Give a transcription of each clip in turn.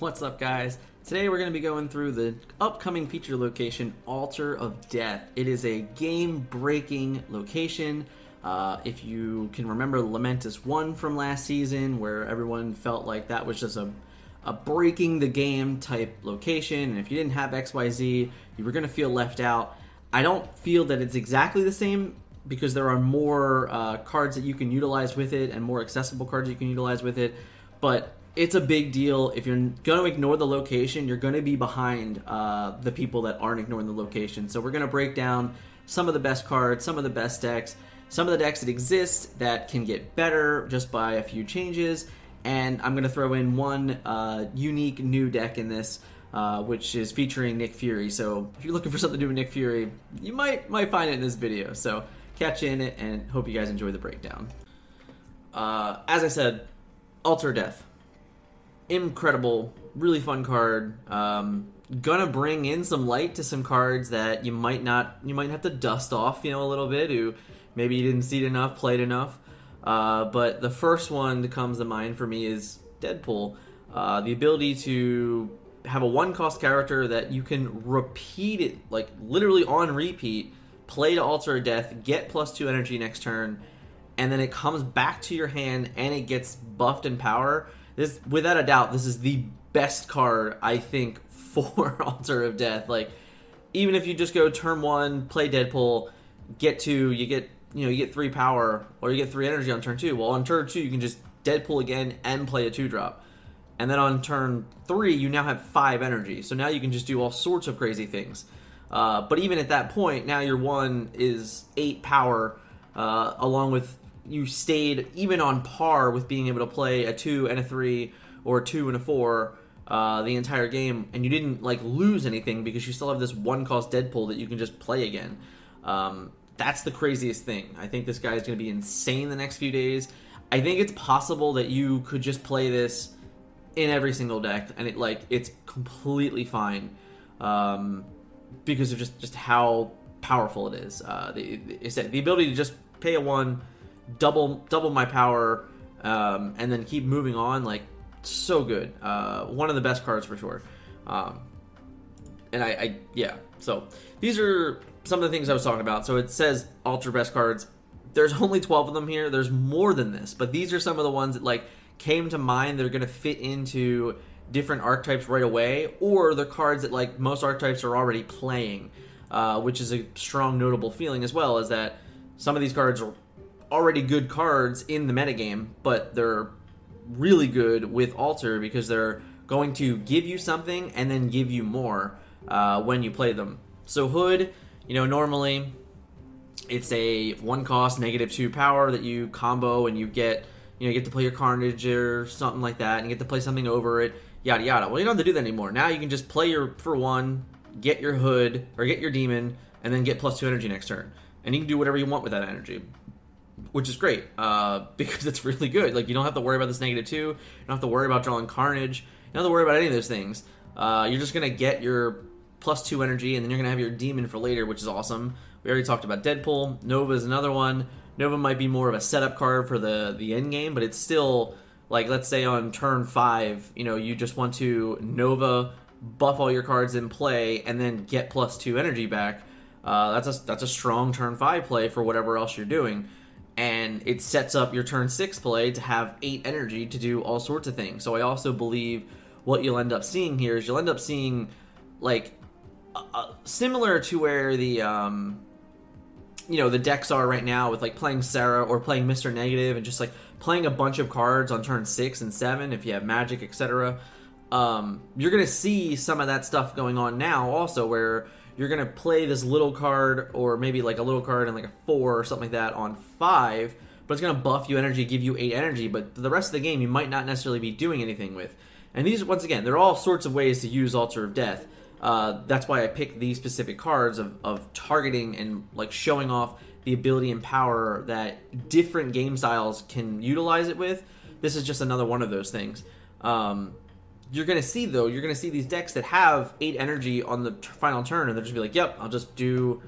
What's up, guys? Today we're going to be going through the upcoming feature location, Altar of Death. It is a game breaking location. Uh, if you can remember Lamentis 1 from last season, where everyone felt like that was just a, a breaking the game type location, and if you didn't have XYZ, you were going to feel left out. I don't feel that it's exactly the same because there are more uh, cards that you can utilize with it and more accessible cards you can utilize with it, but it's a big deal. If you're going to ignore the location, you're going to be behind uh, the people that aren't ignoring the location. So we're going to break down some of the best cards, some of the best decks, some of the decks that exist that can get better just by a few changes, and I'm going to throw in one uh, unique new deck in this. Uh, which is featuring Nick Fury. So if you're looking for something to do with Nick Fury, you might might find it in this video. So catch you in it, and hope you guys enjoy the breakdown. Uh, as I said, Altar Death incredible, really fun card. Um, gonna bring in some light to some cards that you might not, you might have to dust off, you know, a little bit. Who maybe you didn't see it enough, played enough. Uh, but the first one that comes to mind for me is Deadpool. Uh, the ability to have a one cost character that you can repeat it, like literally on repeat, play to altar death, get plus two energy next turn, and then it comes back to your hand and it gets buffed in power this without a doubt this is the best card I think for Altar of Death. Like even if you just go turn one, play Deadpool, get two, you get you know you get three power or you get three energy on turn two. Well, on turn two you can just Deadpool again and play a two drop, and then on turn three you now have five energy. So now you can just do all sorts of crazy things. Uh, but even at that point, now your one is eight power, uh, along with you stayed even on par with being able to play a two and a three or a two and a four uh, the entire game, and you didn't like lose anything because you still have this one cost Deadpool that you can just play again. Um, that's the craziest thing. I think this guy is going to be insane the next few days. I think it's possible that you could just play this in every single deck, and it like it's completely fine um, because of just just how powerful it is. Uh, the, the, the ability to just pay a one double double my power, um, and then keep moving on. Like so good. Uh, one of the best cards for sure. Um, and I, I yeah. So these are some of the things I was talking about. So it says Altar best cards. There's only 12 of them here. There's more than this, but these are some of the ones that like came to mind. that are going to fit into different archetypes right away, or the cards that like most archetypes are already playing, uh, which is a strong notable feeling as well. Is that some of these cards are already good cards in the metagame, but they're really good with Altar because they're going to give you something and then give you more uh, when you play them. So Hood, you know, normally it's a one cost negative two power that you combo and you get you know you get to play your Carnage or something like that, and you get to play something over it, yada yada. Well, you don't have to do that anymore. Now you can just play your for one, get your Hood or get your Demon, and then get plus two energy next turn, and you can do whatever you want with that energy which is great uh, because it's really good. Like you don't have to worry about this negative two. You don't have to worry about drawing carnage. You don't have to worry about any of those things. Uh, you're just gonna get your plus two energy, and then you're gonna have your demon for later, which is awesome. We already talked about Deadpool. Nova is another one. Nova might be more of a setup card for the the end game, but it's still like let's say on turn five, you know, you just want to Nova buff all your cards in play and then get plus two energy back. Uh, that's a that's a strong turn five play for whatever else you're doing and it sets up your turn six play to have eight energy to do all sorts of things. So I also believe what you'll end up seeing here is you'll end up seeing like similar to where the um, you know the decks are right now with like playing Sera or playing Mister Negative and just like playing a bunch of cards on turn six and seven if you have Magik, etc. Um, you're gonna see some of that stuff going on now also where you're gonna play this little card or maybe like a little card and like a four or something like that on five, but it's gonna buff you energy, give you eight energy, but the rest of the game you might not necessarily be doing anything with. And these, once again, there are all sorts of ways to use Altar of Death. Uh, that's why I picked these specific cards of, of targeting and like showing off the ability and power that different game styles can utilize it with. This is just another one of those things. Um, you're going to see though you're going to see these decks that have eight energy on the t- final turn and they'll just be like yep i'll just do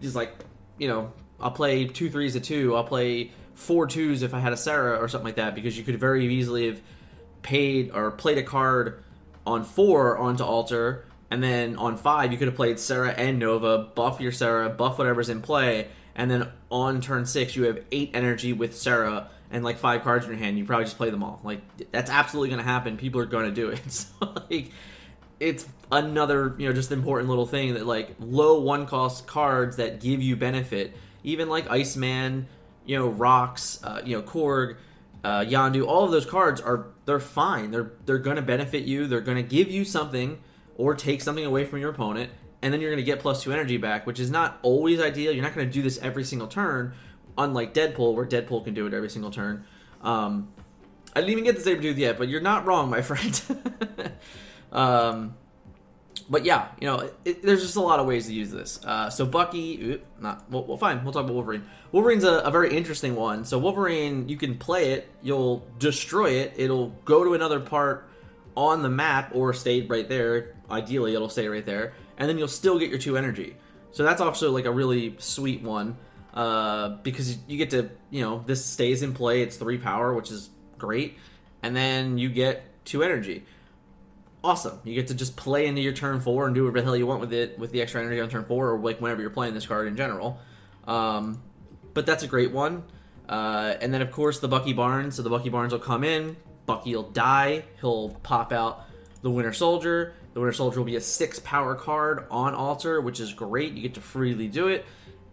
these like you know i'll play two threes a two i'll play four twos if i had a Sera or something like that because you could very easily have paid or played a card On four onto altar, and then on five you could have played Sera and Nova, buff your Sera, buff whatever's in play, and then on turn six you have eight energy with Sera and like five cards in your hand. You probably just play them all. Like that's absolutely going to happen. People are going to do it. So like it's another you know just important little thing that like low one cost cards that give you benefit even like iceman you know rocks uh, you know korg uh, Yondu, all of those cards are they're fine. They're they're going to benefit you. They're going to give you something or take something away from your opponent, and then you're going to get plus two energy back, which is not always ideal. You're not going to do this every single turn, unlike Deadpool, where Deadpool can do it every single turn. Um, I didn't even get the Sabretooth yet, but you're not wrong, my friend. um, but yeah, you know, it, there's just a lot of ways to use this. Uh, so Bucky, not well, well, fine. We'll talk about Wolverine. Wolverine's a, a, very interesting one. So Wolverine, you can play it, you'll destroy it, it'll go to another part on the map or stay right there. Ideally, it'll stay right there, and then you'll still get your two energy. So that's also like a really sweet one uh, because you get to, you know, this stays in play. It's three power, which is great, and then you get two energy awesome. You get to just play into your turn four and do whatever the hell you want with it with the extra energy on turn four or like whenever you're playing this card in general. Um, but that's a great one. Uh, and then of course the Bucky Barnes. So the Bucky Barnes will come in. Bucky will die. He'll pop out the Winter Soldier. The Winter Soldier will be a six power card on altar, which is great. You get to freely do it,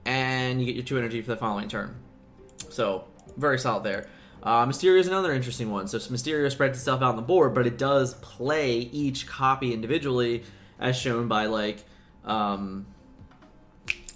and you get your two energy for the following turn. So very solid there. Uh, Mysterio is another interesting one. So Mysterio spreads itself out on the board, but it does play each copy individually, as shown by like, um,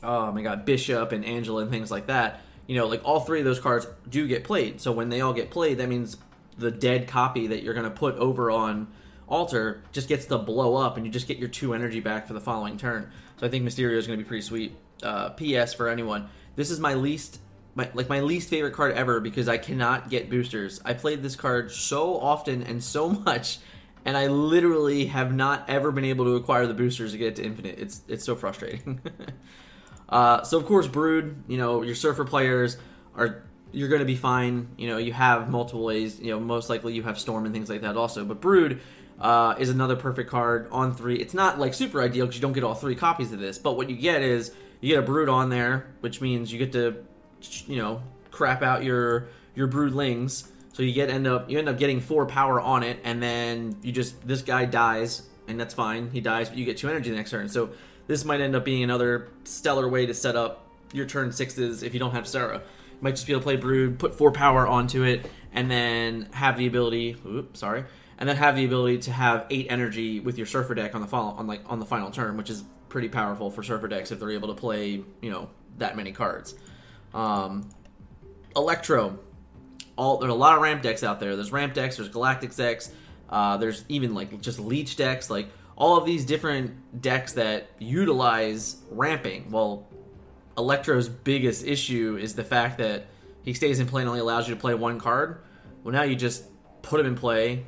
oh my god, Bishop and Angela and things like that. You know, like all three of those cards do get played. So when they all get played, that means the dead copy that you're going to put over on altar just gets to blow up, and you just get your two energy back for the following turn. So I think Mysterio is going to be pretty sweet. Uh, P.S. for anyone, this is my least my like my least favorite card ever because I cannot get boosters. I played this card so often and so much, and I literally have not ever been able to acquire the boosters to get it to infinite. It's it's so frustrating. uh, so of course, Brood, you know your Surfer players are you're going to be fine. You know you have multiple ways. You know most likely you have Storm and things like that also, but Brood. Uh, is another perfect card on three. It's not like super ideal because you don't get all three copies of this, but what you get is you get a brood on there, which means you get to you know crap out your your broodlings. So you get end up you end up getting four power on it, and then you just this guy dies, and that's fine. He dies, but you get two energy the next turn. So this might end up being another stellar way to set up your turn sixes if you don't have Sera. You might just be able to play Brood, put four power onto it, and then have the ability. Oops, sorry, and then have the ability to have eight energy with your Surfer deck on the follow, on like on the final turn, which is pretty powerful for Surfer decks if they're able to play you know that many cards. Um, Electro. All there's a lot of ramp decks out there. There's ramp decks. There's Galactus decks. Uh, there's even like just leech decks. Like all of these different decks that utilize ramping. Well, Electro's biggest issue is the fact that he stays in play and only allows you to play one card. Well, now you just put him in play,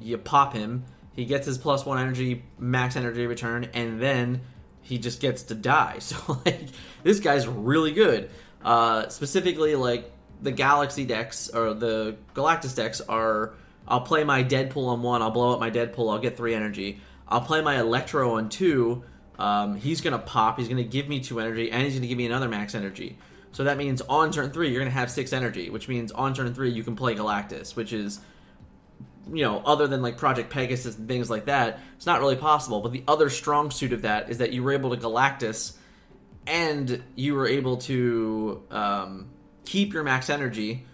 you pop him, he gets his plus one energy, max energy return, and then he just gets to die. So like this guy's really good. Uh, specifically, like the Galaxy decks or the Galactus decks are. I'll play my Deadpool on one. I'll blow up my Deadpool. I'll get three energy. I'll play my Electro on two. Um, he's gonna pop. He's gonna give me two energy, and he's gonna give me another max energy. So that means on turn three you're gonna have six energy, which means on turn three you can play Galactus, which is you know, other than like Project Pegasus and things like that, it's not really possible. But the other strong suit of that is that you were able to Galactus and you were able to um, keep your max energy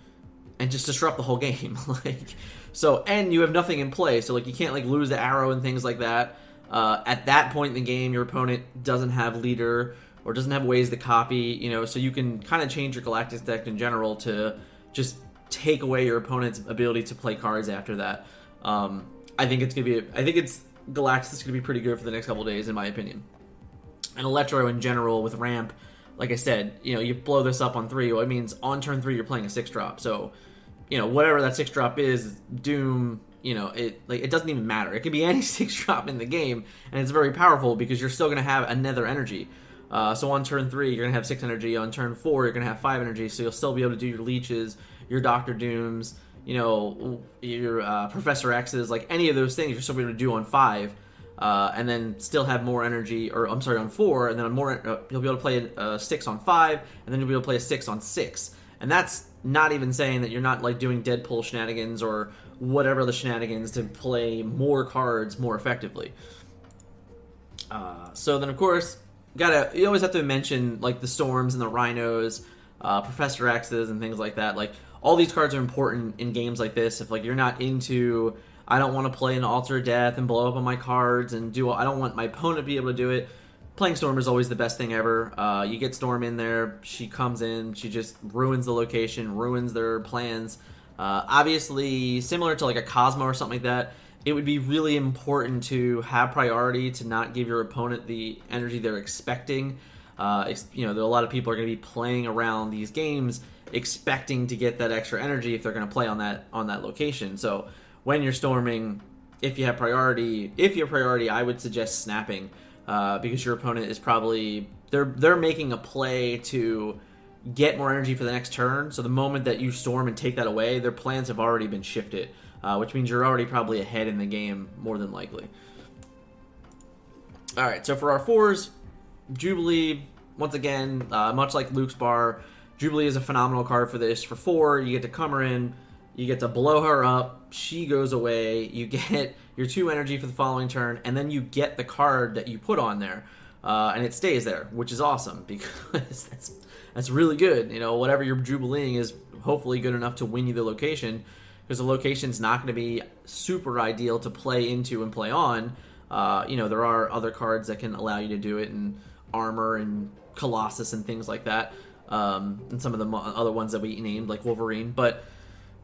and just disrupt the whole game. like so, and you have nothing in play, so like you can't like lose the arrow and things like that. Uh, at that point in the game, your opponent doesn't have leader or doesn't have ways to copy, you know, so you can kind of change your Galactus deck in general to just take away your opponent's ability to play cards after that. Um, I think it's gonna be. I think it's Galactus is gonna be pretty good for the next couple days, in my opinion and Electro in general with ramp, like I said, you know, you blow this up on three, well, it means on turn three you're playing a six drop. So, you know, whatever that six drop is, Doom, you know, it like it doesn't even matter. It could be any six drop in the game, and it's very powerful because you're still gonna have another energy. Uh, so on turn three, you're gonna have six energy. On turn four, you're gonna have five energy. So you'll still be able to do your leeches, your Doctor Dooms, you know, your uh, Professor X's, like any of those things, you're still able to do on five. Uh, and then still have more energy, or I'm sorry, on four, and then on more, uh, you'll be able to play a, a six on five, and then you'll be able to play a six on six, and that's not even saying that you're not like doing Deadpool shenanigans or whatever the shenanigans to play more cards more effectively. Uh, so then, of course, gotta you always have to mention like the storms and the rhinos, uh, Professor X's and things like that. Like all these cards are important in games like this. If like you're not into, I don't want to play an Altar of Death and blow up on my cards and do. I don't want my opponent to be able to do it. Playing Storm is always the best thing ever. Uh, you get Storm in there, she comes in, she just ruins the location, ruins their plans. Uh, obviously, similar to like a Cosmo or something like that, it would be really important to have priority to not give your opponent the energy they're expecting. Uh, you know, there a lot of people are going to be playing around these games expecting to get that extra energy if they're going to play on that on that location. So when you're storming, if you have priority, if you have priority, I would suggest snapping uh, because your opponent is probably they're they're making a play to get more energy for the next turn. So the moment that you storm and take that away, their plans have already been shifted, uh, which means you're already probably ahead in the game more than likely. All right, so for our fours, Jubilee once again, uh, much like Luke's bar, Jubilee is a phenomenal card for this. For four, you get to come her in, you get to blow her up, she goes away, you get your two energy for the following turn, and then you get the card that you put on there. Uh, and it stays there, which is awesome because that's that's really good. You know, whatever you're jubileeing is hopefully good enough to win you the location because the location's not going to be super ideal to play into and play on. Uh, you know, there are other cards that can allow you to do it, and armor and Colossus and things like that, um, and some of the other ones that we named like Wolverine. But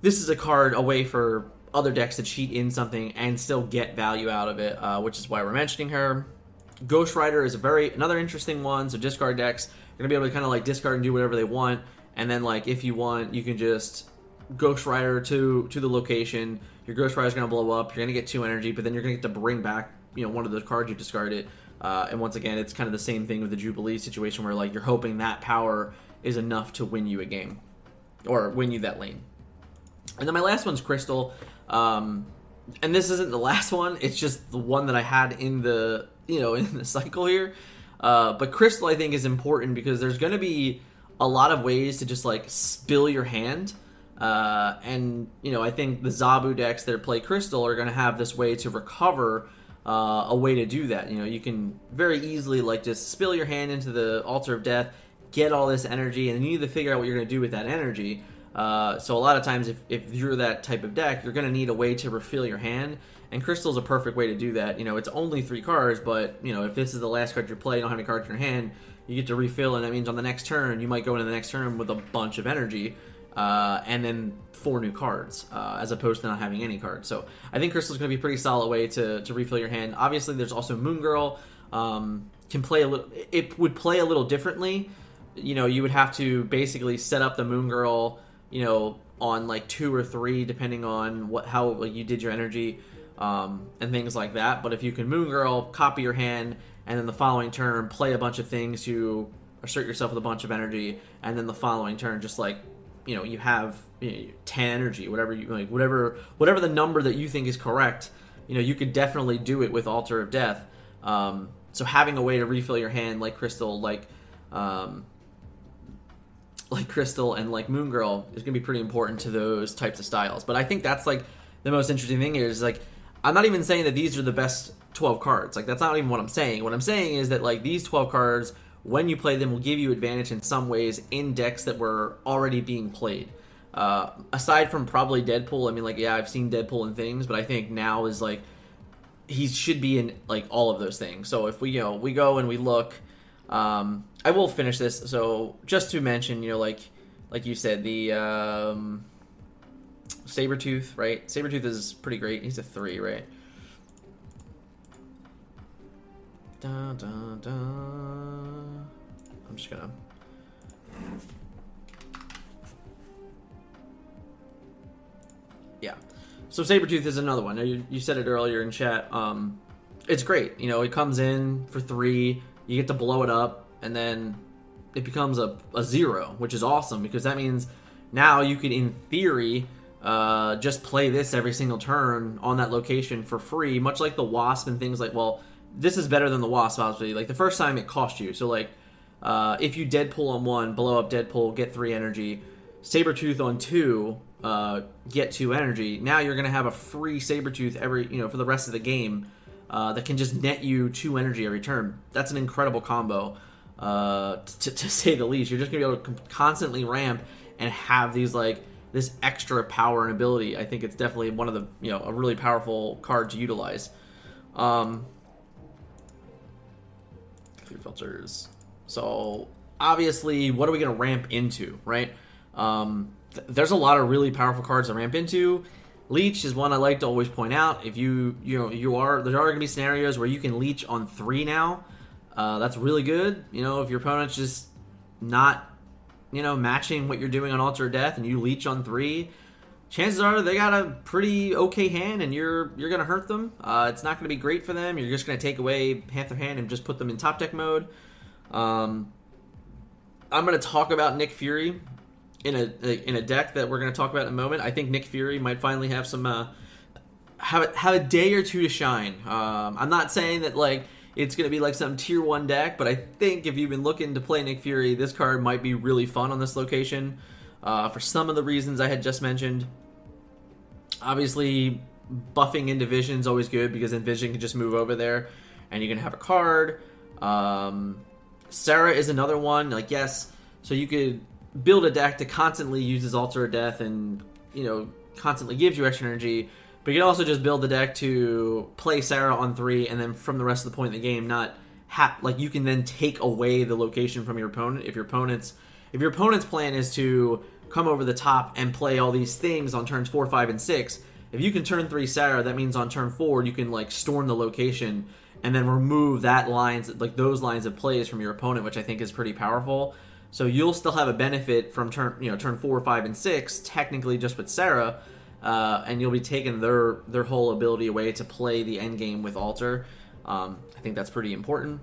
this is a card away for other decks to cheat in something and still get value out of it, uh, which is why we're mentioning her. Ghost Rider is a very another interesting one. So discard decks are gonna be able to kind of like discard and do whatever they want, and then like if you want, you can just Ghost Rider to to the location. Your Ghost Rider is gonna blow up. You're gonna get two energy, but then you're gonna get to bring back you know one of the cards you discarded. Uh, and once again, it's kind of the same thing with the Jubilee situation where like you're hoping that power is enough to win you a game or win you that lane. And then my last one's Crystal. Um, and this isn't the last one; it's just the one that I had in the you know in the cycle here. Uh, but Crystal, I think, is important because there's going to be a lot of ways to just like spill your hand. Uh, and you know, I think the Zabu decks that play Crystal are going to have this way to recover uh, a way to do that. You know, you can very easily like just spill your hand into the altar of death, get all this energy, and you need to figure out what you're going to do with that energy. Uh, so a lot of times, if, if you're that type of deck, you're going to need a way to refill your hand, and Crystal's a perfect way to do that. You know, it's only three cards, but you know, if this is the last card you play, you don't have any cards in your hand, you get to refill, and that means on the next turn, you might go into the next turn with a bunch of energy, uh, and then four new cards, uh, as opposed to not having any cards. So I think Crystal's going to be a pretty solid way to, to refill your hand. Obviously, there's also Moon Girl. Um, can play a little. It would play a little differently. You know, you would have to basically set up the Moon Girl you know, on like two or three, depending on what how like, you did your energy um, and things like that. But if you can Moon Girl, copy your hand, and then the following turn play a bunch of things to assert yourself with a bunch of energy, and then the following turn just like you know you have you know, ten energy, whatever you like, whatever whatever the number that you think is correct. You know, you could definitely do it with Altar of Death. Um, so having a way to refill your hand like Crystal, like um, like Crystal and like Moon Girl is going to be pretty important to those types of styles. But I think that's like the most interesting thing here is like I'm not even saying that these are the best 12 cards. Like that's not even what I'm saying. What I'm saying is that like these 12 cards when you play them will give you advantage in some ways in decks that were already being played. Uh, aside from probably Deadpool, I mean like yeah, I've seen Deadpool and things, but I think now is like he should be in like all of those things. So if we you know we go and we look um, I will finish this. So just to mention, you know, like like you said, the um, Sabretooth, right? Sabretooth is pretty great. He's a three, right? Da, da, da. I'm just gonna. Yeah. So Sabretooth is another one. You, you said it earlier in chat. Um, it's great. You know, it comes in for three you get to blow it up, and then it becomes a, a zero, which is awesome because that means now you could, in theory, uh, just play this every single turn on that location for free, much like the Wasp and things like. Well, this is better than the Wasp, obviously. Like the first time it cost you, so like uh, if you Deadpool on one, blow up Deadpool, get three energy. Sabretooth on two, uh, get two energy. Now you're gonna have a free Sabretooth every you know for the rest of the game uh, that can just net you two energy every turn. That's an incredible combo, uh, to, to say the least. You're just gonna be able to constantly ramp and have these like this extra power and ability. I think it's definitely one of the you know a really powerful card to utilize. Um, clear filters. So obviously, what are we gonna ramp into, right? Um, th- there's a lot of really powerful cards to ramp into. Leech is one I like to always point out. If you you know you are there are to be scenarios where you can leech on three now. Uh, that's really good. You know if your opponent's just not you know matching what you're doing on Altar Death and you leech on three, chances are they got a pretty okay hand and you're you're to hurt them. Uh, it's not to be great for them. You're just to take away half their hand and just put them in top deck mode. Um, I'm to talk about Nick Fury in a, in a deck that we're to talk about in a moment. I think Nick Fury might finally have some uh, have have a day or two to shine. Um, I'm not saying that like it's going to be like some tier one deck, but I think if you've been looking to play Nick Fury, this card might be really fun on this location uh, for some of the reasons I had just mentioned. Obviously, buffing into Vision is always good because then Vision can just move over there, and you can have a card. Um, Sera is another one. Like yes, so you could build a deck that constantly uses Altar of Death and you know constantly gives you extra energy. But you can also just build the deck to play Sera on three, and then from the rest of the point in the game, not ha- like you can then take away the location from your opponent if your opponent's if your opponent's plan is to come over the top and play all these things on turns four, five, and six. If you can turn three Sera, that means on turn four you can like storm the location and then remove that lines like those lines of plays from your opponent, which I think is pretty powerful. So you'll still have a benefit from turn you know turn four, five, and six technically just with Sera, uh, and you'll be taking their their whole ability away to play the end game with Altar. Um, I think that's pretty important.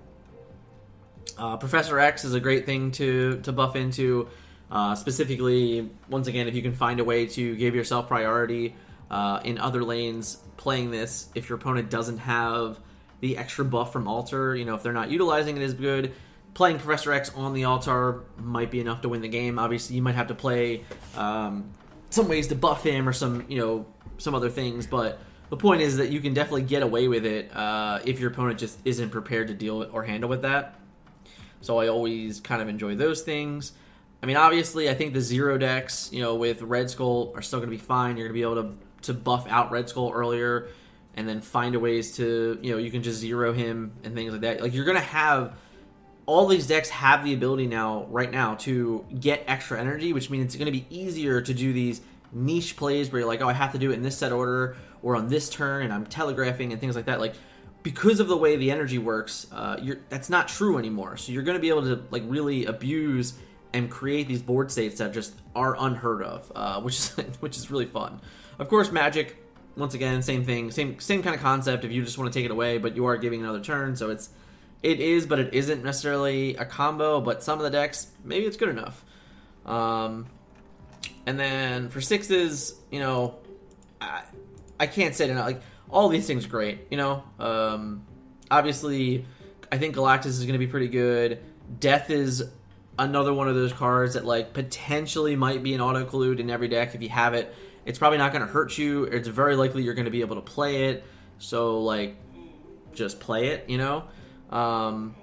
Uh, Professor X is a great thing to to buff into. Uh, specifically, once again, if you can find a way to give yourself priority uh, in other lanes playing this, if your opponent doesn't have the extra buff from Altar, you know, if they're not utilizing it as good, playing Professor X on the altar might be enough to win the game. Obviously, you might have to play um, some ways to buff him or some you know some other things, but the point is that you can definitely get away with it uh, if your opponent just isn't prepared to deal or handle with that. So I always kind of enjoy those things. I mean, obviously, I think the zero decks, you know, with Red Skull are still going to be fine. You're going to be able to to buff out Red Skull earlier, and then find a ways to, you know, you can just zero him and things like that. Like you're going to have all these decks have the ability now, right now, to get extra energy, which means it's going to be easier to do these niche plays where you're like, oh, I have to do it in this set order or on this turn, and I'm telegraphing and things like that. Like, because of the way the energy works, uh, that's not true anymore. So you're going to be able to like really abuse and create these board states that just are unheard of, uh, which is which is really fun. Of course, Magik, once again, same thing, same same kind of concept. If you just want to take it away, but you are giving another turn, so it's it is, but it isn't necessarily a combo. But some of the decks, maybe it's good enough. Um, and then for sixes, you know, I, I can't say it enough. Like all these things great. You know, um, obviously, I think Galactus is going to be pretty good. Death is another one of those cards that like potentially might be an auto collude in every deck if you have it. It's probably not going to hurt you. It's very likely you're going to be able to play it. So like, just play it. You know. Um,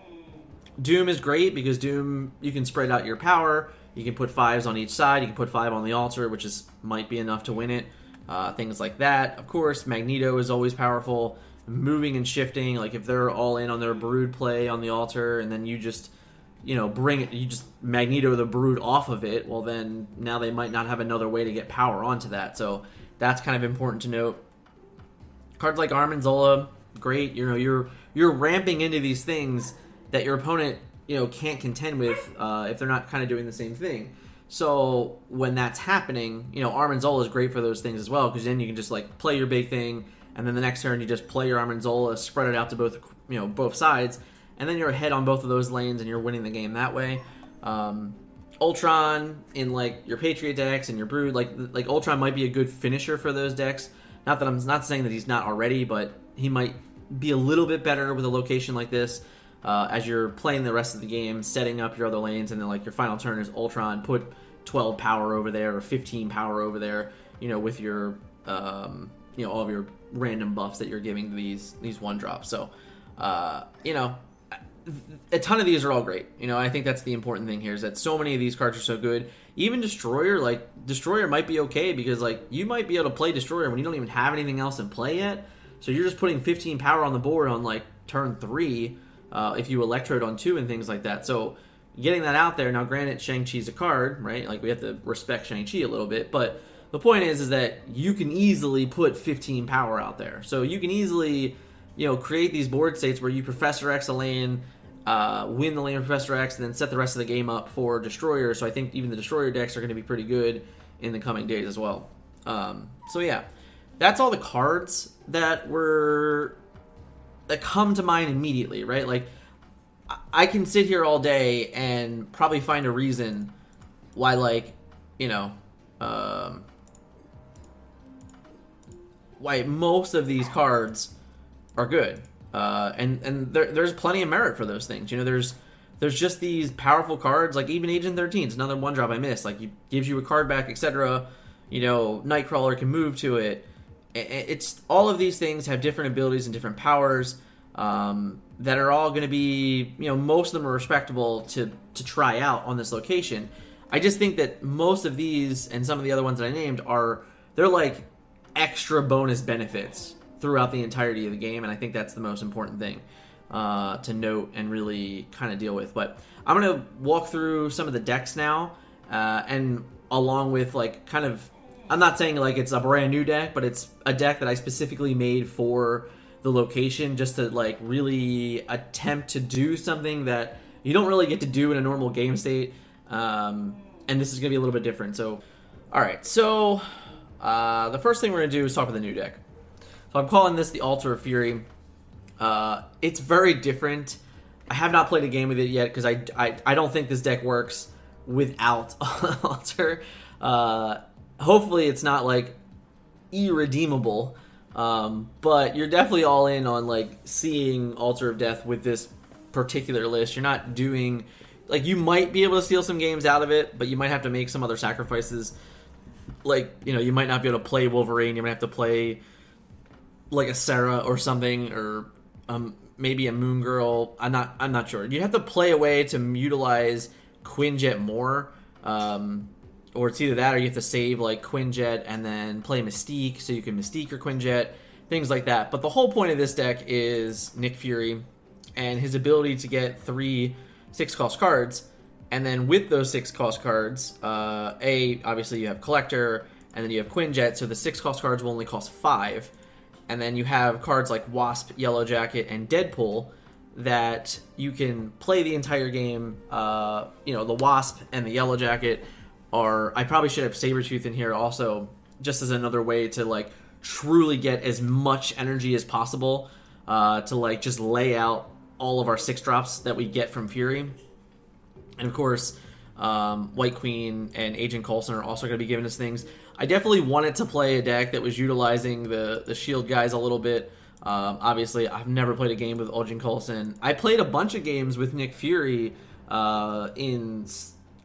Doom is great because Doom you can spread out your power. You can put fives on each side. You can put five on the altar, which is might be enough to win it. Uh, things like that. Of course, Magneto is always powerful. Moving and shifting, like if they're all in on their brood play on the altar, and then you just you know bring it, you just Magneto the brood off of it. Well, then now they might not have another way to get power onto that. So that's kind of important to note. Cards like Arnim Zola, great. You know you're you're ramping into these things that your opponent you know can't contend with uh, if they're not kind of doing the same thing. So when that's happening, you know Arnim Zola is great for those things as well because then you can just like play your big thing, and then the next turn you just play your Arnim Zola, spread it out to both you know both sides, and then you're ahead on both of those lanes and you're winning the game that way. Um, Ultron in like your Patriot decks and your Brood, like like Ultron might be a good finisher for those decks. Not that I'm not saying that he's not already, but he might be a little bit better with a location like this. Uh, as you're playing the rest of the game, setting up your other lanes, and then like your final turn is Ultron, put 12 power over there or 15 power over there, you know, with your um, you know all of your random buffs that you're giving these these one drops. So, uh, you know, a ton of these are all great. You know, I think that's the important thing here is that so many of these cards are so good. Even Destroyer, like Destroyer might be okay because like you might be able to play Destroyer when you don't even have anything else in play yet. So you're just putting 15 power on the board on like turn three uh, if you electrode on two and things like that. So getting that out there now, granted, Shang Chi's a card, right? Like we have to respect Shang Chi a little bit, but the point is, is that you can easily put 15 power out there. So you can easily, you know, create these board states where you Professor X a lane, uh, win the lane of Professor X, and then set the rest of the game up for Destroyer. So I think even the Destroyer decks are going to be pretty good in the coming days as well. Um, so yeah, that's all the cards that were that come to mind immediately, right? Like I can sit here all day and probably find a reason why, like, you know, um, why most of these cards are good, uh, and and there, there's plenty of merit for those things. You know, there's there's just these powerful cards, like even Agent 13 is another one drop I missed. Like, it gives you a card back, etc. You know, Nightcrawler can move to it. It's all of these things have different abilities and different powers um, that are all going to be, you know, most of them are respectable to to try out on this location. I just think that most of these and some of the other ones that I named are they're like extra bonus benefits throughout the entirety of the game, and I think that's the most important thing uh, to note and really kind of deal with. But I'm gonna walk through some of the decks now, uh, and along with like kind of, I'm not saying like it's a brand new deck, but it's a deck that I specifically made for the location just to like really attempt to do something that you don't really get to do in a normal game state. Um, and this is gonna be a little bit different. So, all right, so uh, the first thing we're going to do is talk about the new deck. So I'm calling this the Altar of Fury. Uh, it's very different. I have not played a game with it yet because I, I, I don't think this deck works without Altar. Uh, hopefully, it's not like irredeemable. Um, but you're definitely all in on like seeing Altar of Death with this particular list. You're not doing like you might be able to steal some games out of it, but you might have to make some other sacrifices like you know you might not be able to play Wolverine. You might have to play like a Sera or something, or um, maybe a Moon Girl. I'm not. I'm not sure. You have to play a way to utilize Quinjet more, um, or it's either that or you have to save like Quinjet and then play Mystique so you can Mystique your Quinjet, things like that. But the whole point of this deck is Nick Fury and his ability to get three six cost cards and then with those six cost cards, uh, a obviously you have collector, and then you have Quinjet. So the six cost cards will only cost five, and then you have cards like Wasp, Yellow Jacket, and Deadpool that you can play the entire game. Uh, you know, the Wasp and the Yellow Jacket are. I probably should have Sabretooth in here also, just as another way to like truly get as much energy as possible uh, to like just lay out all of our six drops that we get from Fury and of course, um, White Queen and Agent Coulson are also going to be giving us things. I definitely wanted to play a deck that was utilizing the the shield guys a little bit. Um, obviously, I've never played a game with Agent Coulson. I played a bunch of games with Nick Fury uh, in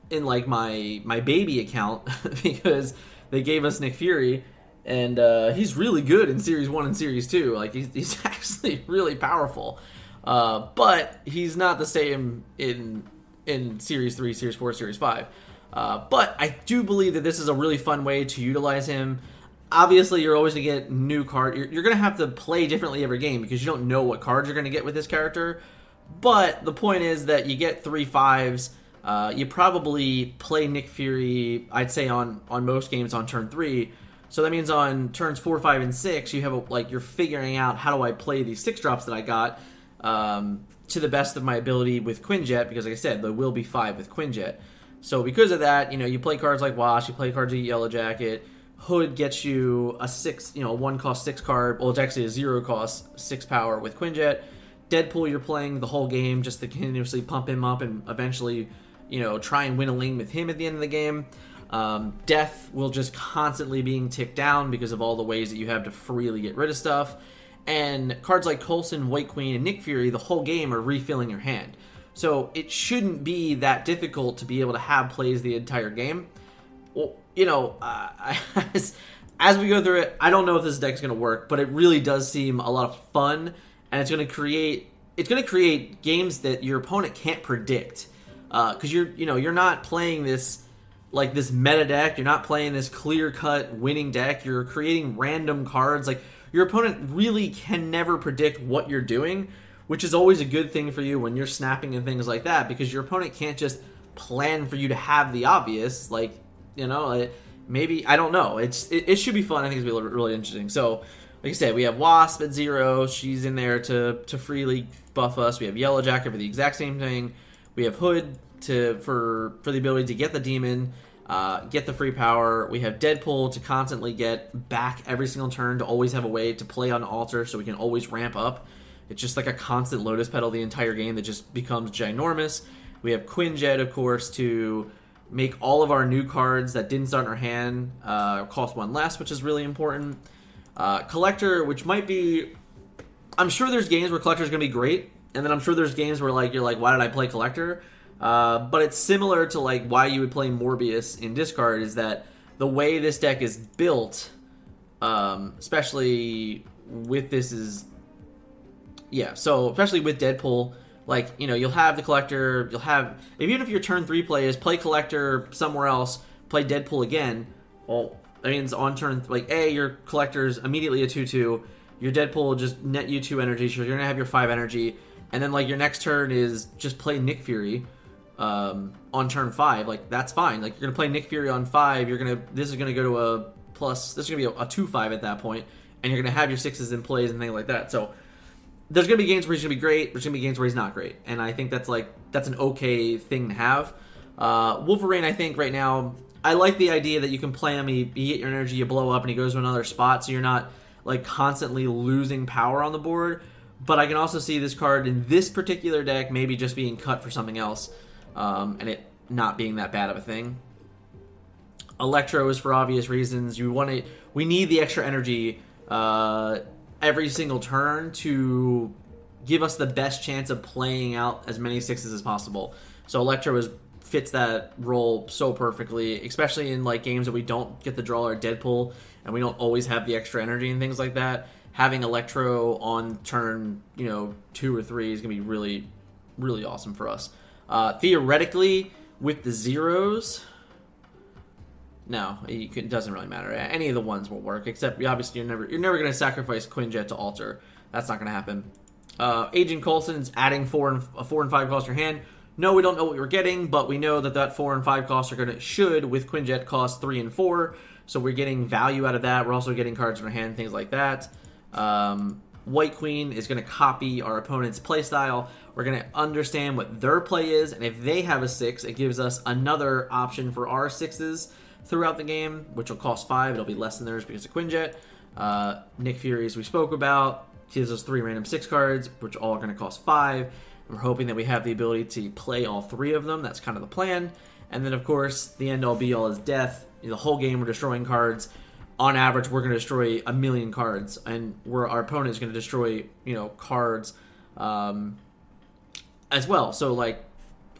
in like my my baby account because they gave us Nick Fury, and uh, he's really good in Series One and Series Two. Like he's, he's actually really powerful, uh, but he's not the same in in Series 3, Series 4, Series 5. Uh, but I do believe that this is a really fun way to utilize him. Obviously, you're always to get new card. You're, you're to have to play differently every game because you don't know what cards you're to get with this character. But the point is that you get three fives. Uh, you probably play Nick Fury, I'd say on on most games on turn three. So that means on turns four, five, and six, you have a, like you're figuring out how do I play these six drops that I got. Um, to the best of my ability with Quinjet because, like I said, there will be five with Quinjet. So because of that, you know, you play cards like Wasp, you play cards like Yellow Jacket. Hood gets you a six, you know, one cost six card. Well, it's actually a zero cost six power with Quinjet. Deadpool, you're playing the whole game just to continuously pump him up and eventually you know, try and win a lane with him at the end of the game. Um, death will just constantly being ticked down because of all the ways that you have to freely get rid of stuff. And cards like Coulson, White Queen, and Nick Fury, the whole game are refilling your hand. So it shouldn't be that difficult to be able to have plays the entire game. Well, you know, uh, as, as we go through it, I don't know if this deck is going to work, but it really does seem a lot of fun, and it's going to create it's going to create games that your opponent can't predict because uh, you're you know you're not playing this like this meta deck. You're not playing this clear cut winning deck. You're creating random cards. Like your opponent really can never predict what you're doing, which is always a good thing for you when you're snapping and things like that because your opponent can't just plan for you to have the obvious. Like you know, maybe I don't know. It's it, it should be fun. I think it's gonna be really interesting. So. Like I said, we have Wasp at zero. She's in there to to freely buff us. We have Yellow Jacket for the exact same thing. We have Hood to for for the ability to get the demon, uh, get the free power. We have Deadpool to constantly get back every single turn to always have a way to play on altar, so we can always ramp up. It's just like a constant Lotus petal the entire game that just becomes ginormous. We have Quinjet, of course, to make all of our new cards that didn't start in our hand uh, cost one less, which is really important. Uh, collector, which might be, I'm sure there's games where Collector is going to be great, and then I'm sure there's games where like you're like, why did I play Collector? Uh, but it's similar to like why you would play Morbius in discard is that the way this deck is built, um, especially with this is yeah. So especially with Deadpool, like you know you'll have the collector, you'll have even if your turn three play is play collector somewhere else, play Deadpool again. Well, that means on turn like a your collector's immediately a two two. Your Deadpool just net you two energy, so you're gonna have your five energy, and then like your next turn is just play Nick Fury um, on turn five, like that's fine. Like you're gonna play Nick Fury on five. You're gonna this is gonna go to a plus. This is gonna be a, a two five at that point, and you're gonna have your sixes in plays and things like that. So there's gonna be games where he's gonna be great. There's gonna be games where he's not great, and I think that's like that's an okay thing to have. Uh, Wolverine, I think right now, I like the idea that you can play him. You, you get your energy, you blow up, and he goes to another spot, so you're not like constantly losing power on the board. But I can also see this card in this particular deck maybe just being cut for something else um, and it not being that bad of a thing. Electro is for obvious reasons. You want to. We need the extra energy uh, every single turn to give us the best chance of playing out as many sixes as possible. So Electro is fits that role so perfectly, especially in like games that we don't get the draw or Deadpool, and we don't always have the extra energy and things like that. Having Electro on turn, you know, two or three is gonna be really, really awesome for us. Uh, theoretically, with the zeros, no, it doesn't really matter. Any of the ones will work, except obviously you're never you're never going to sacrifice Quinjet to altar. That's not going to happen. Uh, Agent Coulson's adding four and a four and five cost your hand. No, we don't know what we're getting, but we know that that four and five costs are going to should with Quinjet cost three and four. So we're getting value out of that. We're also getting cards in our hand, things like that. Um, White Queen is going to copy our opponent's playstyle. We're going to understand what their play is, and if they have a six, it gives us another option for our sixes throughout the game, which will cost five. It'll be less than theirs because of Quinjet. Uh, Nick Fury, as we spoke about, gives us three random six cards, which all are going to cost five. We're hoping that we have the ability to play all three of them. That's kind of the plan. And then, of course, the end all be all is death. The whole game, we're destroying cards on average we're going to destroy a million cards and our opponent is going to destroy you know cards um, as well. So like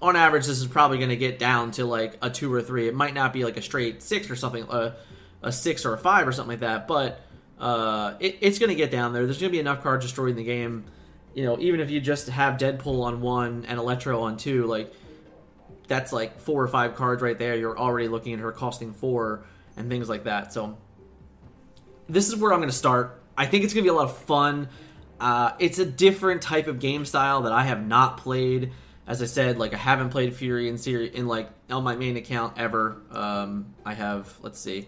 on average this is probably going to get down to like a two or three. It might not be like a straight six or something uh, a six or a five or something like that but uh, it, it's going to get down there. There's going to be enough cards destroyed in the game. You know even if you just have deadpool on one and electro on two like that's like four or five cards right there. You're already looking at her costing four and things like that. So this is where I'm going to start. I think it's going to be a lot of fun. Uh, it's a different type of game style that I have not played. As I said, like I haven't played Fury in series in like on my main account ever. Um, I have let's see,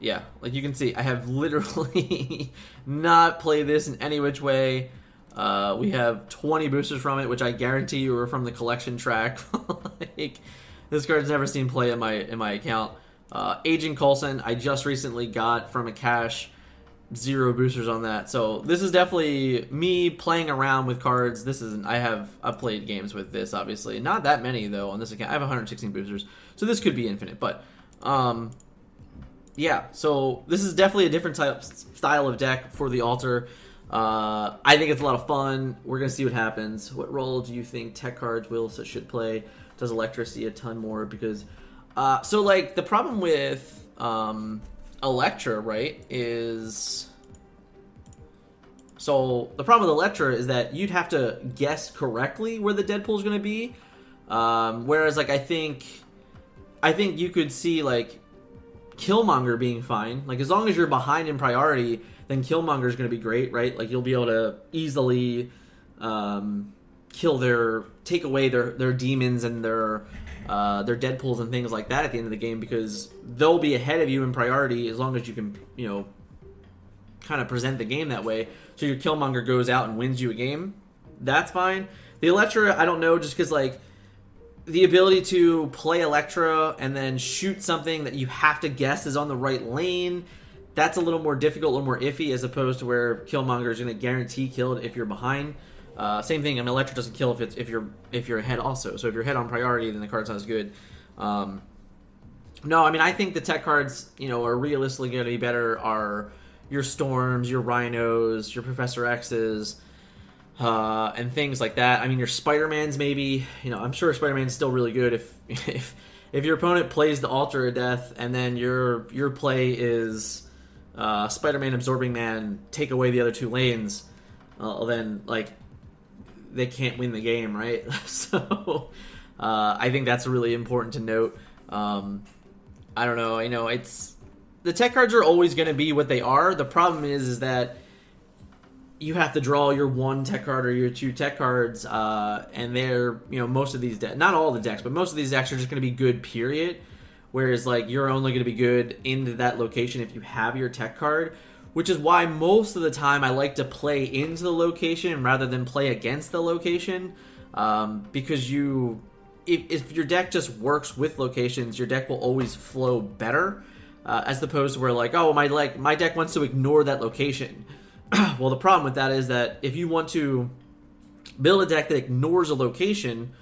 yeah, like you can see, I have literally not played this in any which way. Uh, we have 20 boosters from it, which I guarantee you are from the collection track. like this card's never seen play in my in my account. Uh, Agent Coulson, I just recently got from a cache. zero boosters on that. So this is definitely me playing around with cards. This isn't. I have I've played games with this. Obviously, not that many though on this account. I have 116 boosters, so this could be infinite. But um, yeah. So this is definitely a different type style of deck for the altar. Uh, I think it's a lot of fun. We're gonna see what happens. What role do you think tech cards will should play? Does electricity a ton more? Because uh, so like the problem with um, Elektra, right, is so the problem with Elektra is that you'd have to guess correctly where the Deadpool is going to be. Um, whereas, like, I think, I think you could see like Killmonger being fine. Like, as long as you're behind in priority, then Killmonger is going to be great, right? Like, you'll be able to easily um, kill their, take away their their demons and their uh, their Deadpool's and things like that at the end of the game because they'll be ahead of you in priority as long as you can, you know, kind of present the game that way. So your Killmonger goes out and wins you a game. That's fine. The Elektra, I don't know, just because like the ability to play Elektra and then shoot something that you have to guess is on the right lane. That's a little more difficult, a little more iffy, as opposed to where Killmonger is going to guarantee killed if you're behind. Uh, same thing. I mean, Elektra doesn't kill if it's if you're if you're ahead also. So if you're ahead on priority, then the card's not as good. Um, no, I mean I think the tech cards, you know, are realistically going to be better. Are your storms, your rhinos, your Professor X's, uh, and things like that. I mean, your Spider Mans maybe. You know, I'm sure Spider Man's still really good if if if your opponent plays the Altar of Death and then your your play is uh, Spider Man absorbing man, take away the other two lanes. Uh, then like they can't win the game, right? so uh, I think that's really important to note. Um, I don't know. You know, it's the tech cards are always going to be what they are. The problem is, is that you have to draw your one tech card or your two tech cards, uh, and they're you know most of these decks, not all the decks, but most of these decks are just going to be good. Period. Whereas like you're only going to be good into that location if you have your tech card which is why most of the time I like to play into the location rather than play against the location. Um, because you, if, if, your deck just works with locations, your deck will always flow better, uh, as opposed to where like, oh my like my deck wants to ignore that location. well, the problem with that is that if you want to build a deck that ignores a location,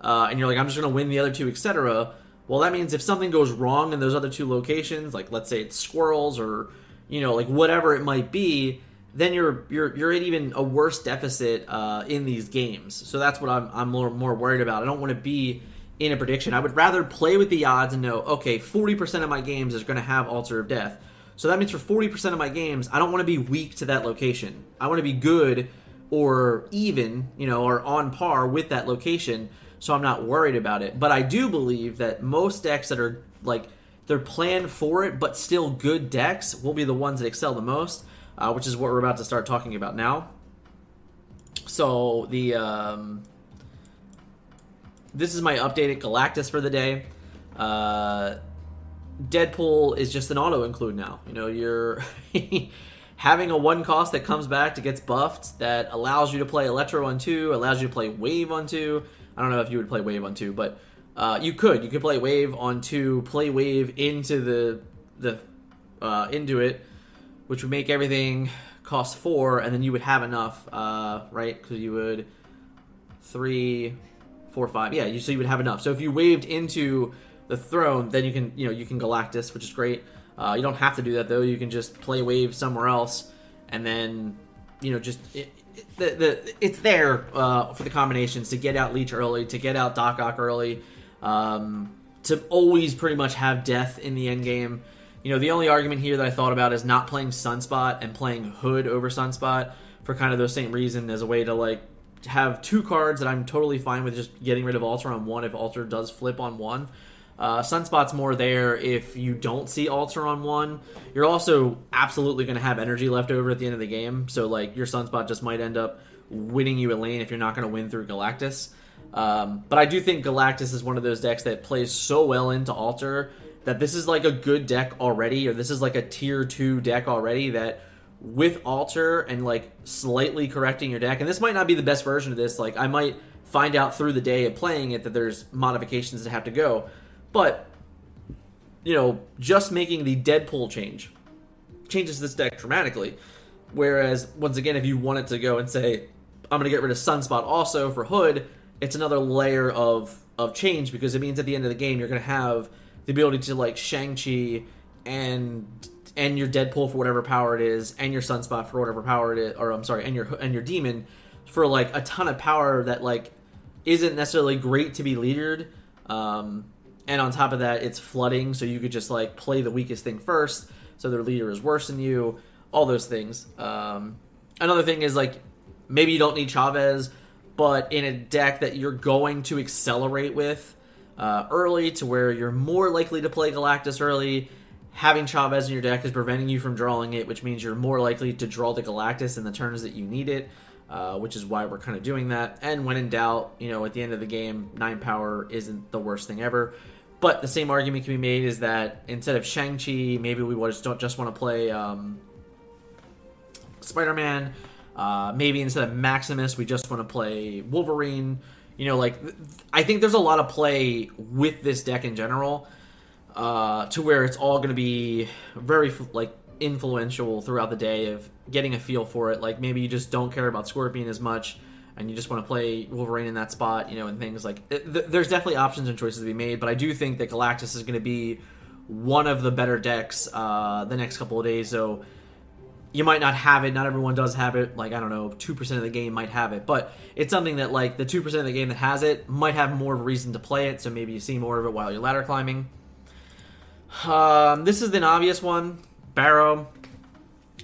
uh, and you're like, I'm just to win the other two, etc. Well, that means if something goes wrong in those other two locations, like let's say it's squirrels or you know, like whatever it might be, then you're you're you're at even a worse deficit uh, in these games. So that's what I'm I'm more more worried about. I don't want to be in a prediction. I would rather play with the odds and know, okay, 40% of my games is going to have Altar of Death. So that means for 40% of my games, I don't want to be weak to that location. I want to be good or even, you know, or on par with that location. So I'm not worried about it. But I do believe that most decks that are like they're planned for it, but still good decks will be the ones that excel the most, uh, which is what we're about to start talking about now. So the um, this is my updated Galactus for the day. Uh, Deadpool is just an auto include now. You know, you're having a one cost that comes back to gets buffed that allows you to play Electro on two, allows you to play Wave on two. I don't know if you would play Wave on two, but uh, you could you could play wave on two, play wave into the the uh, into it, which would make everything cost four, and then you would have enough, uh, right? Because you would three, four, five. Yeah, you so you would have enough. So if you waved into the throne, then you can you know you can Galactus, which is great. Uh, you don't have to do that though. You can just play wave somewhere else, and then you know just it, the, the it's there uh, for the combinations to get out Leech early, to get out Doc Ock early, um, to always pretty much have death in the end game. You know, the only argument here that I thought about is not playing Sunspot and playing Hood over Sunspot for kind of the same reason as a way to like have two cards that I'm totally fine with just getting rid of Altar on one if Altar does flip on one. Uh, Sunspot's more there if you don't see Altar on one. You're also absolutely going to have energy left over at the end of the game, so like your Sunspot just might end up winning you a lane if you're not going to win through Galactus. Um, but I do think Galactus is one of those decks that plays so well into Altar that this is like a good deck already, or this is like a tier two deck already that with Altar and like slightly correcting your deck, and this might not be the best version of this, like I might find out through the day of playing it that there's modifications that have to go. But, you know, just making the Deadpool change changes this deck dramatically. Whereas once again, if you wanted to go and say, I'm going to get rid of Sunspot also for Hood, it's another layer of of change because it means at the end of the game you're going to have the ability to like Shang Chi and and your Deadpool for whatever power it is, and your Sunspot for whatever power it is, or I'm sorry, and your and your Demon for like a ton of power that like isn't necessarily great to be leadered. Um, and on top of that, it's flooding, so you could just like play the weakest thing first, so their leader is worse than you. All those things. Um, another thing is like maybe you don't need Chavez, but in a deck that you're going to accelerate with uh, early, to where you're more likely to play Galactus early. Having Chavez in your deck is preventing you from drawing it, which means you're more likely to draw the Galactus in the turns that you need it. Uh, which is why we're kind of doing that. And when in doubt, you know, at the end of the game, nine power isn't the worst thing ever. But the same argument can be made is that instead of Shang Chi, maybe we just don't just want to play um, Spider Man. Uh, maybe instead of Maximus, we just want to play Wolverine. You know, like I think there's a lot of play with this deck in general, uh, to where it's all going to be very like influential throughout the day of getting a feel for it. Like maybe you just don't care about Scorpion as much, and you just want to play Wolverine in that spot, you know, and things like. Th- there's definitely options and choices to be made, but I do think that Galactus is going to be one of the better decks uh, the next couple of days. So you might not have it. Not everyone does have it. Like I don't know, two percent of the game might have it, but it's something that like the two percent of the game that has it might have more of a reason to play it. So maybe you see more of it while you're ladder climbing. Um, this is an obvious one. Barrow.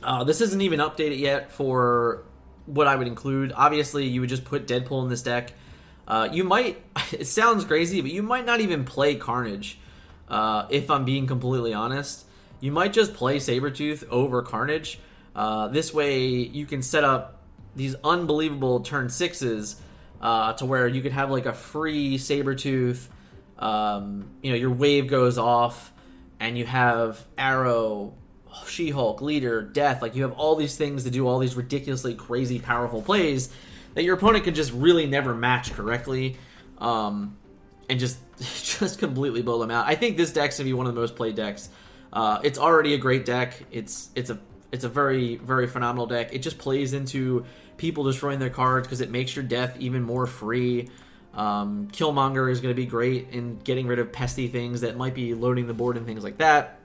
Uh, this isn't even updated yet for what I would include. Obviously, you would just put Deadpool in this deck. Uh, you might. It sounds crazy, but you might not even play Carnage. Uh, if I'm being completely honest, you might just play Sabretooth over Carnage. Uh, this way, you can set up these unbelievable turn sixes uh, to where you could have like a free Sabretooth. Um, you know, your wave goes off, and you have Arrow she Hulk, leader, death. Like you have all these things to do all these ridiculously crazy powerful plays that your opponent can just really never match correctly, um, and just just completely blow them out. I think this deck's gonna be one of the most played decks. Uh, it's already a great deck. It's it's a it's a very very phenomenal deck. It just plays into people destroying their cards because it makes your death even more free. Um, Killmonger is going to be great in getting rid of pesty things that might be loading the board and things like that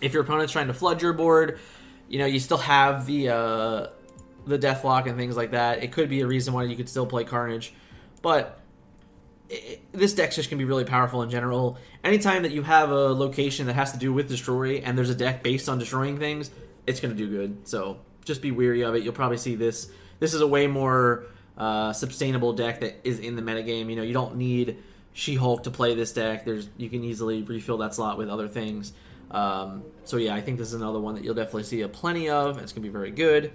if your opponent's trying to flood your board, you know, you still have the uh, the Deathlok and things like that. It could be a reason why you could still play Carnage, but it, this deck just can be really powerful in general. Anytime that you have a location that has to do with destroy, and there's a deck based on destroying things, it's going to do good. So just be weary of it. You'll probably see this. This is a way more uh, sustainable deck that is in the metagame. You know, you don't need She-Hulk to play this deck. There's you can easily refill that slot with other things. Um, so yeah, I think this is another one that you'll definitely see a plenty of. It's gonna be very good.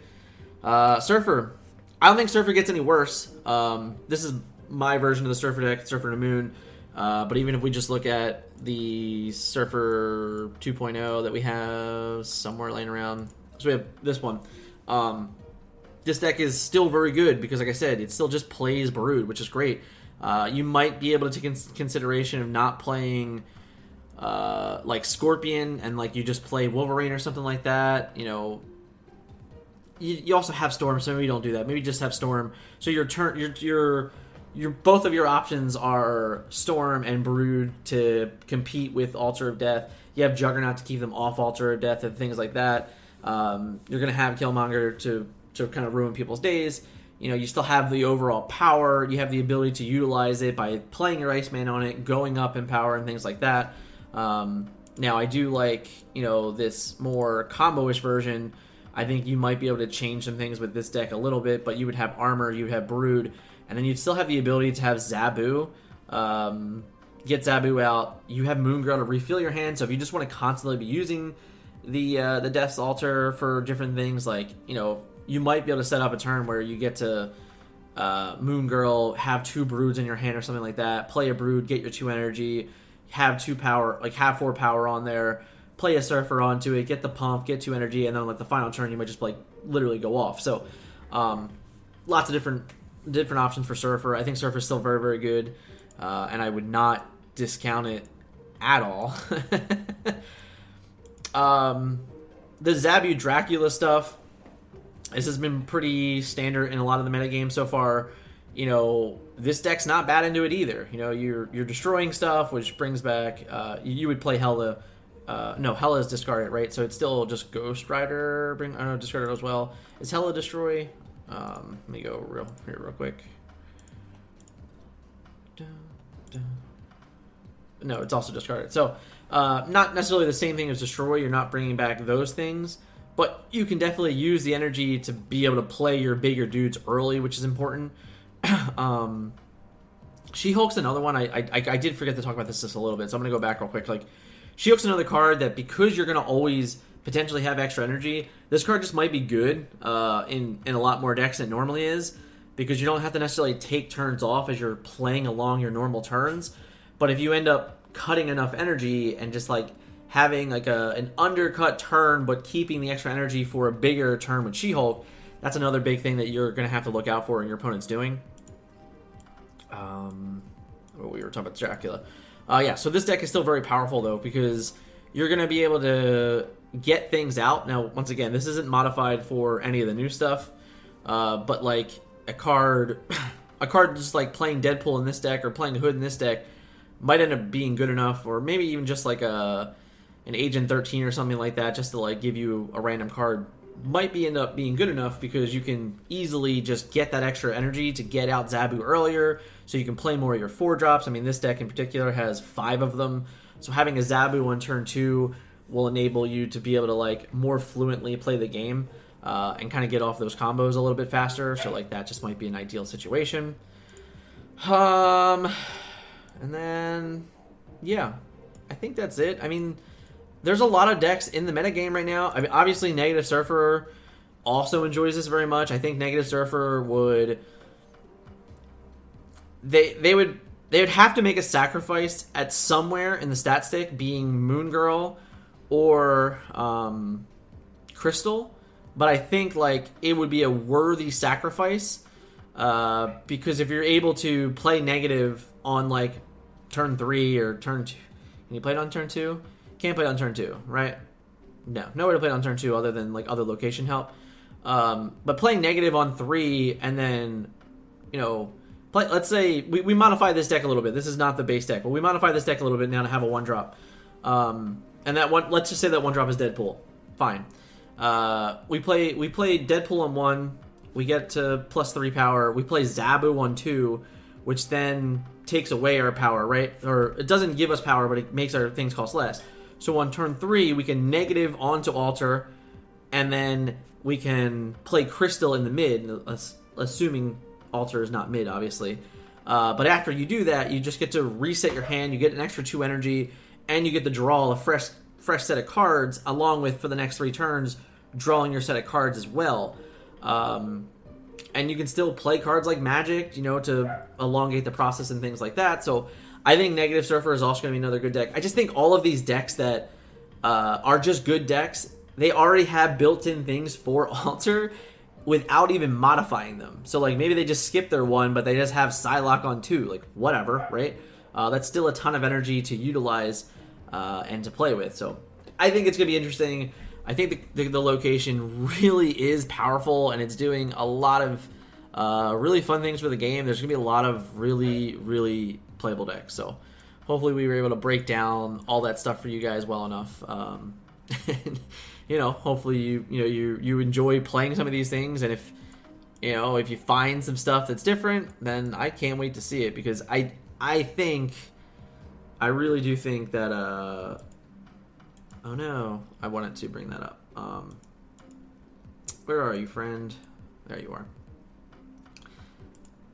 Uh, Surfer, I don't think Surfer gets any worse. Um, this is my version of the Surfer deck, Surfer to Moon. Uh, but even if we just look at the Surfer 2.0 that we have somewhere laying around, so we have this one. Um, this deck is still very good because, like I said, it still just plays Brood, which is great. Uh, you might be able to take consideration of not playing uh, like Scorpion and like you just play Wolverine or something like that. You know, you, you also have Storm, so maybe you don't do that. Maybe just have Storm. So your turn, your your your both of your options are Storm and Brood to compete with Altar of Death. You have Juggernaut to keep them off Altar of Death and things like that. Um, you're gonna have Killmonger to to kind of ruin people's days. You know, you still have the overall power. You have the ability to utilize it by playing your Iceman on it, going up in power and things like that. Um, now, I do like you know this more combo-ish version. I think you might be able to change some things with this deck a little bit, but you would have armor, you would have brood, and then you'd still have the ability to have Zabu. Um, get Zabu out. You have Moon Girl to refill your hand, so if you just want to constantly be using the uh, the Death's Altar for different things, like you know, you might be able to set up a turn where you get to uh, Moon Girl, have two broods in your hand or something like that. Play a brood, get your two energy have two power, like have four power on there, play a surfer onto it, get the pump, get two energy, and then like the final turn, you might just like literally go off. So, um, lots of different different options for surfer. I think surfer is still very very good, uh, and I would not discount it at all. um, the Zabu Dracula stuff, this has been pretty standard in a lot of the metagames so far. You know, this deck's not bad into it either. You know, you're you're destroying stuff, which brings back. Uh, you would play Hela. Uh, no, Hela is discarded, right? So it's still just Ghost Rider. Bring I don't know, discarded as well. Is Hela destroy? Um, let me go real here real quick. No, it's also discarded. So, uh, not necessarily the same thing as destroy. You're not bringing back those things, but you can definitely use the energy to be able to play your bigger dudes early, which is important. um, she Hulk's another one. I, I I did forget to talk about this just a little bit, so I'm gonna go back real quick. Like, She Hulk's another card that because you're gonna always potentially have extra energy, this card just might be good uh, in in a lot more decks than it normally is because you don't have to necessarily take turns off as you're playing along your normal turns. But if you end up cutting enough energy and just like having like a an undercut turn but keeping the extra energy for a bigger turn with She-Hulk, that's another big thing that you're going to have to look out for and your opponent's doing. Um, well, we were talking about Dracula. Uh, yeah, so this deck is still very powerful though because you're going to be able to get things out. Now, once again, this isn't modified for any of the new stuff, uh, but like a card, a card just like playing Deadpool in this deck or playing Hood in this deck might end up being good enough, or maybe even just like a an Agent 13 or something like that, just to like give you a random card might be end up being good enough because you can easily just get that extra energy to get out Zabu earlier, so you can play more of your four drops. I mean, this deck in particular has five of them, so having a Zabu on turn two will enable you to be able to like more fluently play the game uh, and kind of get off those combos a little bit faster. So like that just might be an ideal situation. Um, and then yeah, I think that's it. I mean there's a lot of decks in the metagame right now. I mean, obviously, Negative Surfer also enjoys this very much. I think Negative Surfer would they they would they would have to make a sacrifice at somewhere in the stat stick, being Moon Girl or um, Crystal. But I think like it would be a worthy sacrifice uh, because if you're able to play negative on like turn three or turn two, can you play it on turn two? Can't play it on turn two, right? No, nowhere to play it on turn two other than like other location help. Um, but playing negative on three and then, you know, play. Let's say we, we modify this deck a little bit. This is not the base deck, but we modify this deck a little bit now to have a one drop. Um, and that one, let's just say that one drop is Deadpool. Fine. Uh, we play we play Deadpool on one. We get to plus three power. We play Zabu on two, which then takes away our power, right? Or it doesn't give us power, but it makes our things cost less. So on turn three, we can negative onto altar, and then we can play crystal in the mid, assuming altar is not mid, obviously. Uh, but after you do that, you just get to reset your hand. You get an extra two energy, and you get to draw a fresh fresh set of cards along with for the next three turns drawing your set of cards as well. Um, and you can still play cards like Magik, you know, to elongate the process and things like that. So I think Negative Surfer is also going to be another good deck. I just think all of these decks that uh, are just good decks, they already have built-in things for Altar without even modifying them. So like maybe they just skip their one, but they just have Psylocke on two. Like whatever, right? Uh, that's still a ton of energy to utilize uh, and to play with. So I think it's going to be interesting. I think the, the, the, location really is powerful, and it's doing a lot of uh, really fun things for the game. There's going to be a lot of really, really playable decks. So hopefully we were able to break down all that stuff for you guys well enough. Um, and, you know, hopefully you you know you you enjoy playing some of these things, and if you know if you find some stuff that's different, then I can't wait to see it because I I think I really do think that uh oh no. I wanted to bring that up. Um where are you friend? There you are.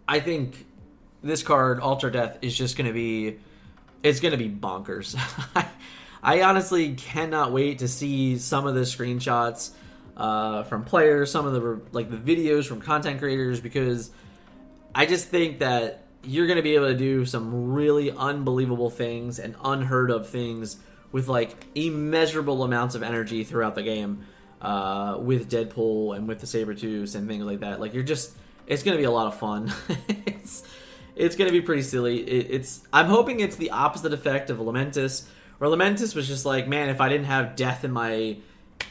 I think this card, Altar Death, is just going to be it's going to be bonkers. I honestly cannot wait to see some of the screenshots uh, from players, some of the like the videos from content creators, because I just think that you're going to be able to do some really unbelievable things and unheard of things with like immeasurable amounts of energy throughout the game uh, with Deadpool and with the Sabretooth and things like that. Like you're just, it's going to be a lot of fun. it's it's going to be pretty silly. It, it's I'm hoping it's the opposite effect of Lamentis, where Lamentis was just like, man, if I didn't have death in my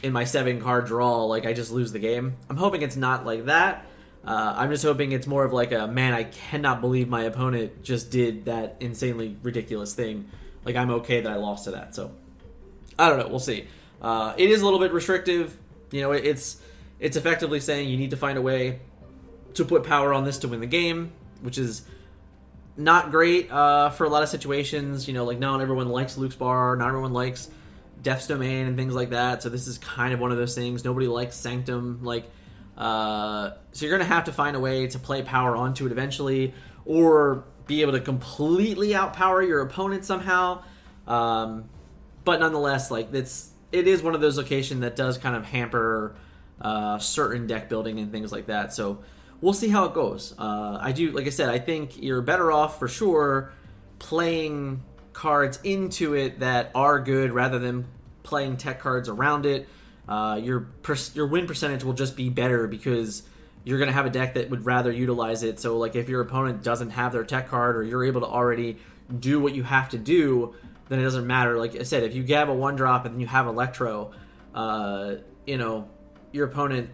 in my seven card draw, like I just lose the game. I'm hoping it's not like that. Uh, I'm just hoping it's more of like a man. I cannot believe my opponent just did that insanely ridiculous thing. Like I'm okay that I lost to that. So I don't know. We'll see. Uh, it is a little bit restrictive. You know, it's it's effectively saying you need to find a way to put power on this to win the game, which is not great uh, for a lot of situations. You know, like not everyone likes Luke's bar, not everyone likes Death's Domain and things like that. So this is kind of one of those things. Nobody likes Sanctum. Like uh, so you're going to have to find a way to play power onto it eventually, or be able to completely outpower your opponent somehow. Um, but nonetheless, like it's it is one of those locations that does kind of hamper uh, certain deck building and things like that. So we'll see how it goes. Uh, I do, like I said, I think you're better off for sure playing cards into it that are good rather than playing tech cards around it uh, your your win percentage will just be better because you're going to have a deck that would rather utilize it. So, like if your opponent doesn't have their tech card or you're able to already do what you have to do, then it doesn't matter. Like I said, if you have a one drop and then you have Electro, uh, you know, your opponent,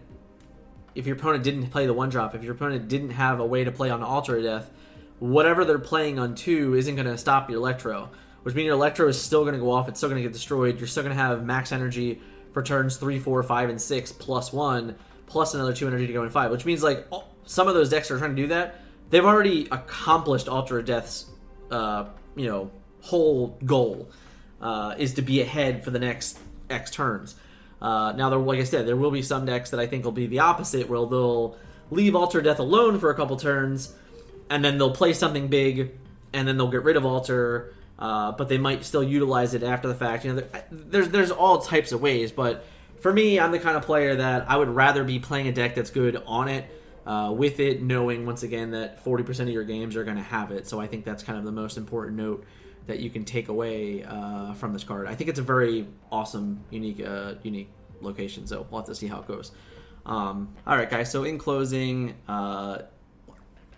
if your opponent didn't play the one drop, if your opponent didn't have a way to play on Altar of Death, whatever they're playing on two isn't going to stop your Electro, which means your Electro is still going to go off. It's still going to get destroyed. You're still going to have max energy for turns three, four, five, and six plus one, plus another two energy to go in five, which means like some of those decks are trying to do that. They've already accomplished of Death's, uh, you know, whole goal uh, is to be ahead for the next X turns. Uh, now, there, like I said, there will be some decks that I think will be the opposite, where they'll leave Altar Death alone for a couple turns, and then they'll play something big, and then they'll get rid of Altar, uh, but they might still utilize it after the fact. You know, there's there's all types of ways, but for me, I'm the kind of player that I would rather be playing a deck that's good on it, uh, with it, knowing once again that 40% of your games are going to have it. So I think that's kind of the most important note that you can take away uh, from this card. I think it's a very awesome, unique, uh, unique location. So we'll have to see how it goes. Um, all right, guys. So in closing, uh,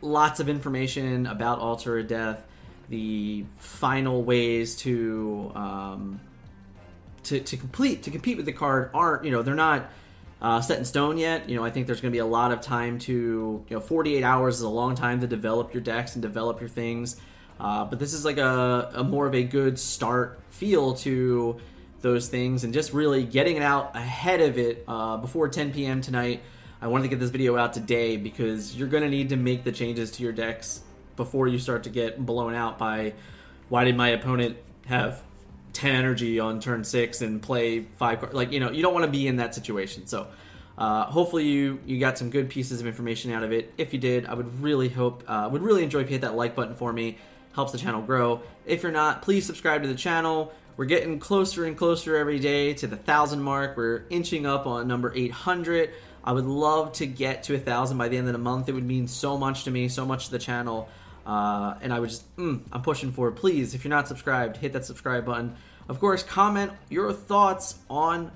lots of information about Altar of Death the final ways to um, to, to complete to compete with the card aren't you know they're not uh, set in stone yet. You know I think there's going to be a lot of time to you know 48 hours is a long time to develop your decks and develop your things. Uh, but this is like a, a more of a good start feel to those things and just really getting it out ahead of it uh, before 10 p.m. tonight. I wanted to get this video out today because you're going to need to make the changes to your decks before you start to get blown out by why did my opponent have 10 energy on turn six and play five cards like you know you don't want to be in that situation. So uh, hopefully you you got some good pieces of information out of it. If you did i would really hope uh, would really enjoy if you hit that like button for me. Helps the channel grow. If you're not please subscribe to the channel. We're getting closer and closer every day to the thousand mark. We're inching up on number 800 i would love to get to a thousand by the end of the month. It would mean so much to me so much to the channel uh, and I would just, mm, I'm pushing for it. Please, if you're not subscribed, hit that subscribe button. Of course, comment your thoughts on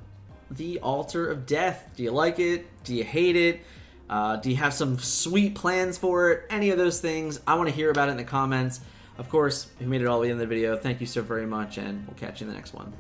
the Altar of Death. Do you like it? Do you hate it? Uh, do you have some sweet plans for it? Any of those things? I want to hear about it in the comments. Of course, if you made it all the way in the video, thank you so very much, and we'll catch you in the next one.